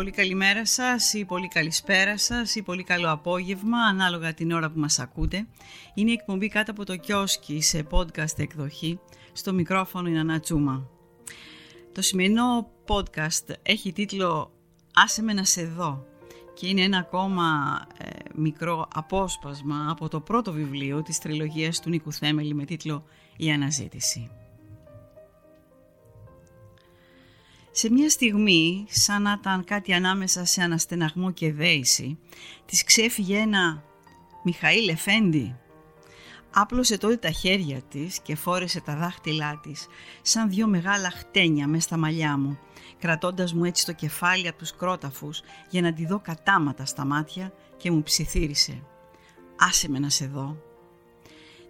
Πολύ καλημέρα σας ή πολύ καλησπέρα σας ή πολύ καλό απόγευμα ανάλογα την ώρα που μας ακούτε. Είναι η εκπομπή κάτω από το κιόσκι σε podcast εκδοχή. Στο μικρόφωνο είναι Ανά Τσούμα. Το σημερινό podcast έχει τίτλο «Άσε με να σε δω» και είναι ένα ακόμα ε, μικρό απόσπασμα από το πρώτο βιβλίο της τριλογίας του Νίκου Θέμελη με τίτλο «Η Αναζήτηση». Σε μια στιγμή, σαν να ήταν κάτι ανάμεσα σε αναστεναγμό και δέηση, της ξέφυγε ένα «Μιχαήλ Εφέντη». Άπλωσε τότε τα χέρια της και φόρεσε τα δάχτυλά της σαν δυο μεγάλα χτένια μέσα στα μαλλιά μου, κρατώντας μου έτσι το κεφάλι από τους κρόταφους για να τη δω κατάματα στα μάτια και μου ψιθύρισε «Άσε με να σε δω».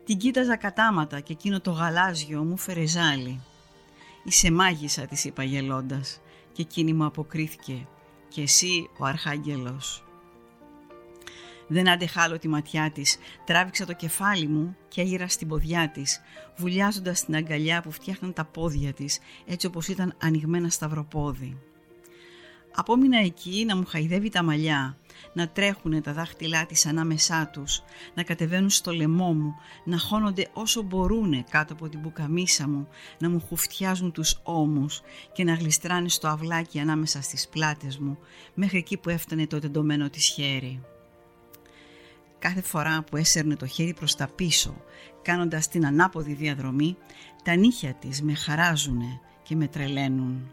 Την κοίταζα κατάματα και εκείνο το γαλάζιο μου φέρε ζάλι. «Είσαι μάγισσα», της είπα γελώντας και εκείνη μου αποκρίθηκε «Και εσύ ο αρχάγγελος». Δεν άντεχα άλλο τη ματιά της, τράβηξα το κεφάλι μου και έγειρα στην ποδιά της, βουλιάζοντας την αγκαλιά που φτιάχναν τα πόδια της, έτσι όπως ήταν ανοιγμένα σταυροπόδι. Απόμεινα εκεί να μου χαϊδεύει τα μαλλιά, να τρέχουν τα δάχτυλά της ανάμεσά τους, να κατεβαίνουν στο λαιμό μου, να χώνονται όσο μπορούν κάτω από την μπουκαμίσα μου, να μου χουφτιάζουν τους ώμους και να γλιστράνε στο αυλάκι ανάμεσα στις πλάτες μου, μέχρι εκεί που έφτανε το τεντωμένο της χέρι. Κάθε φορά που έσερνε το χέρι προς τα πίσω, κάνοντας την ανάποδη διαδρομή, τα νύχια της με χαράζουνε και με τρελαίνουν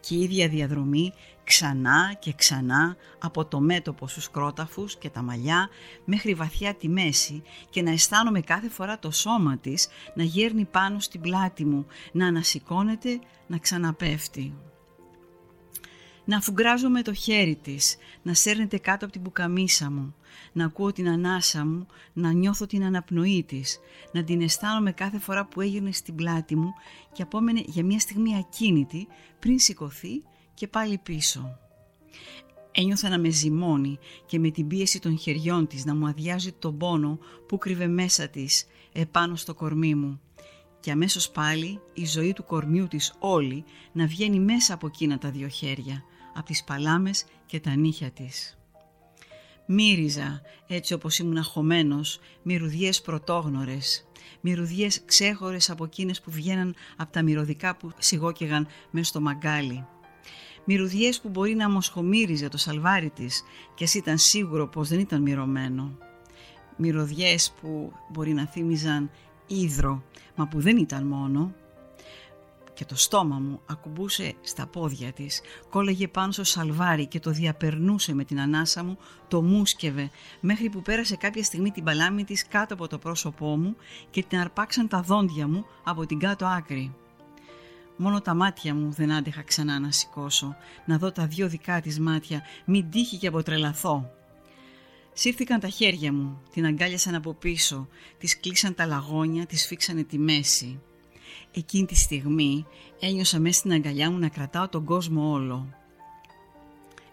και η ίδια διαδρομή ξανά και ξανά από το μέτωπο στους κρόταφους και τα μαλλιά μέχρι βαθιά τη μέση και να αισθάνομαι κάθε φορά το σώμα της να γέρνει πάνω στην πλάτη μου, να ανασηκώνεται, να ξαναπέφτει να αφουγκράζομαι το χέρι της, να σέρνεται κάτω από την μπουκαμίσα μου, να ακούω την ανάσα μου, να νιώθω την αναπνοή της, να την αισθάνομαι κάθε φορά που έγινε στην πλάτη μου και απόμενε για μια στιγμή ακίνητη πριν σηκωθεί και πάλι πίσω. Ένιωθα να με ζυμώνει και με την πίεση των χεριών της να μου αδειάζει τον πόνο που κρύβε μέσα της επάνω στο κορμί μου και αμέσως πάλι η ζωή του κορμιού της όλη να βγαίνει μέσα από εκείνα τα δύο χέρια από τις παλάμες και τα νύχια της. Μύριζα, έτσι όπως ήμουν αχωμένος, μυρωδιές πρωτόγνωρες, μυρωδιές ξέχωρες από εκείνες που βγαίναν από τα μυρωδικά που σιγόκαιγαν μέσα στο μαγκάλι. Μυρωδιές που μπορεί να μοσχομύριζε το σαλβάρι της και ας ήταν σίγουρο πως δεν ήταν μυρωμένο. Μυρωδιές που μπορεί να θύμιζαν ίδρο, μα που δεν ήταν μόνο, και το στόμα μου ακουμπούσε στα πόδια της, κόλλεγε πάνω στο σαλβάρι και το διαπερνούσε με την ανάσα μου, το μουσκευε, μέχρι που πέρασε κάποια στιγμή την παλάμη της κάτω από το πρόσωπό μου και την αρπάξαν τα δόντια μου από την κάτω άκρη. Μόνο τα μάτια μου δεν άντεχα ξανά να σηκώσω, να δω τα δυο δικά της μάτια, μην τύχει και αποτρελαθώ. Σύρθηκαν τα χέρια μου, την αγκάλιασαν από πίσω, της κλείσαν τα λαγόνια, της φίξανε τη μέση. Εκείνη τη στιγμή ένιωσα μέσα στην αγκαλιά μου να κρατάω τον κόσμο όλο.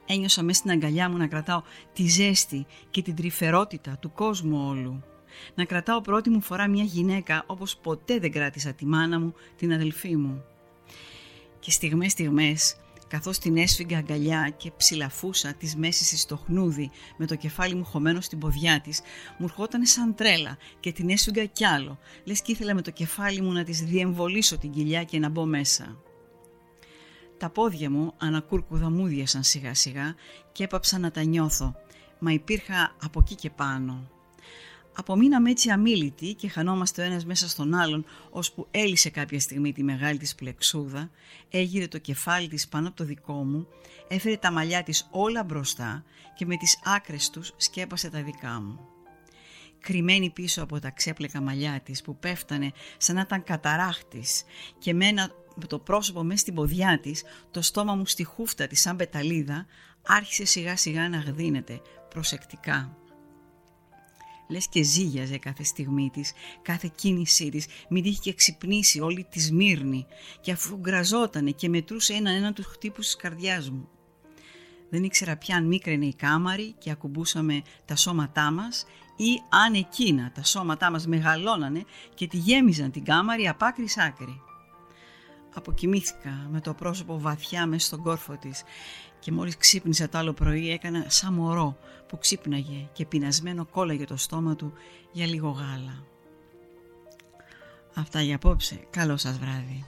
Ένιωσα μέσα στην αγκαλιά μου να κρατάω τη ζέστη και την τρυφερότητα του κόσμου όλου. Να κρατάω πρώτη μου φορά μια γυναίκα όπως ποτέ δεν κράτησα τη μάνα μου, την αδελφή μου. Και στιγμές στιγμές καθώς την έσφυγα αγκαλιά και ψηλαφούσα της μέσης στο χνούδι με το κεφάλι μου χωμένο στην ποδιά της, μου ερχόταν σαν τρέλα και την έσφυγα κι άλλο, λες και ήθελα με το κεφάλι μου να της διεμβολήσω την κοιλιά και να μπω μέσα. Τα πόδια μου ανακούρκουδα μούδιασαν σιγά σιγά και έπαψα να τα νιώθω, μα υπήρχα από εκεί και πάνω. Απομείναμε έτσι αμήλυτοι και χανόμαστε ο ένας μέσα στον άλλον, ώσπου έλυσε κάποια στιγμή τη μεγάλη της πλεξούδα, έγειρε το κεφάλι της πάνω από το δικό μου, έφερε τα μαλλιά της όλα μπροστά και με τις άκρες τους σκέπασε τα δικά μου. Κρυμμένη πίσω από τα ξέπλεκα μαλλιά της που πέφτανε σαν να ήταν καταράχτης και με το πρόσωπο μέσα στην ποδιά της, το στόμα μου στη χούφτα της σαν πεταλίδα, άρχισε σιγά σιγά να γδίνεται προσεκτικά λες και ζήγιαζε κάθε στιγμή της, κάθε κίνησή της, μην είχε και ξυπνήσει όλη τη Σμύρνη και αφού γκραζότανε και μετρούσε έναν έναν τους χτύπους της καρδιάς μου. Δεν ήξερα πια αν μίκραινε η κάμαρη και ακουμπούσαμε τα σώματά μας ή αν εκείνα τα σώματά μας μεγαλώνανε και τη γέμιζαν την κάμαρη απ' άκρης σ' άκρη. Αποκοιμήθηκα με το πρόσωπο βαθιά μέσα στον κόρφο της και μόλις ξύπνησε το άλλο πρωί έκανα σαν μωρό που ξύπναγε και πεινασμένο κόλλαγε το στόμα του για λίγο γάλα. Αυτά για απόψε. Καλό σας βράδυ.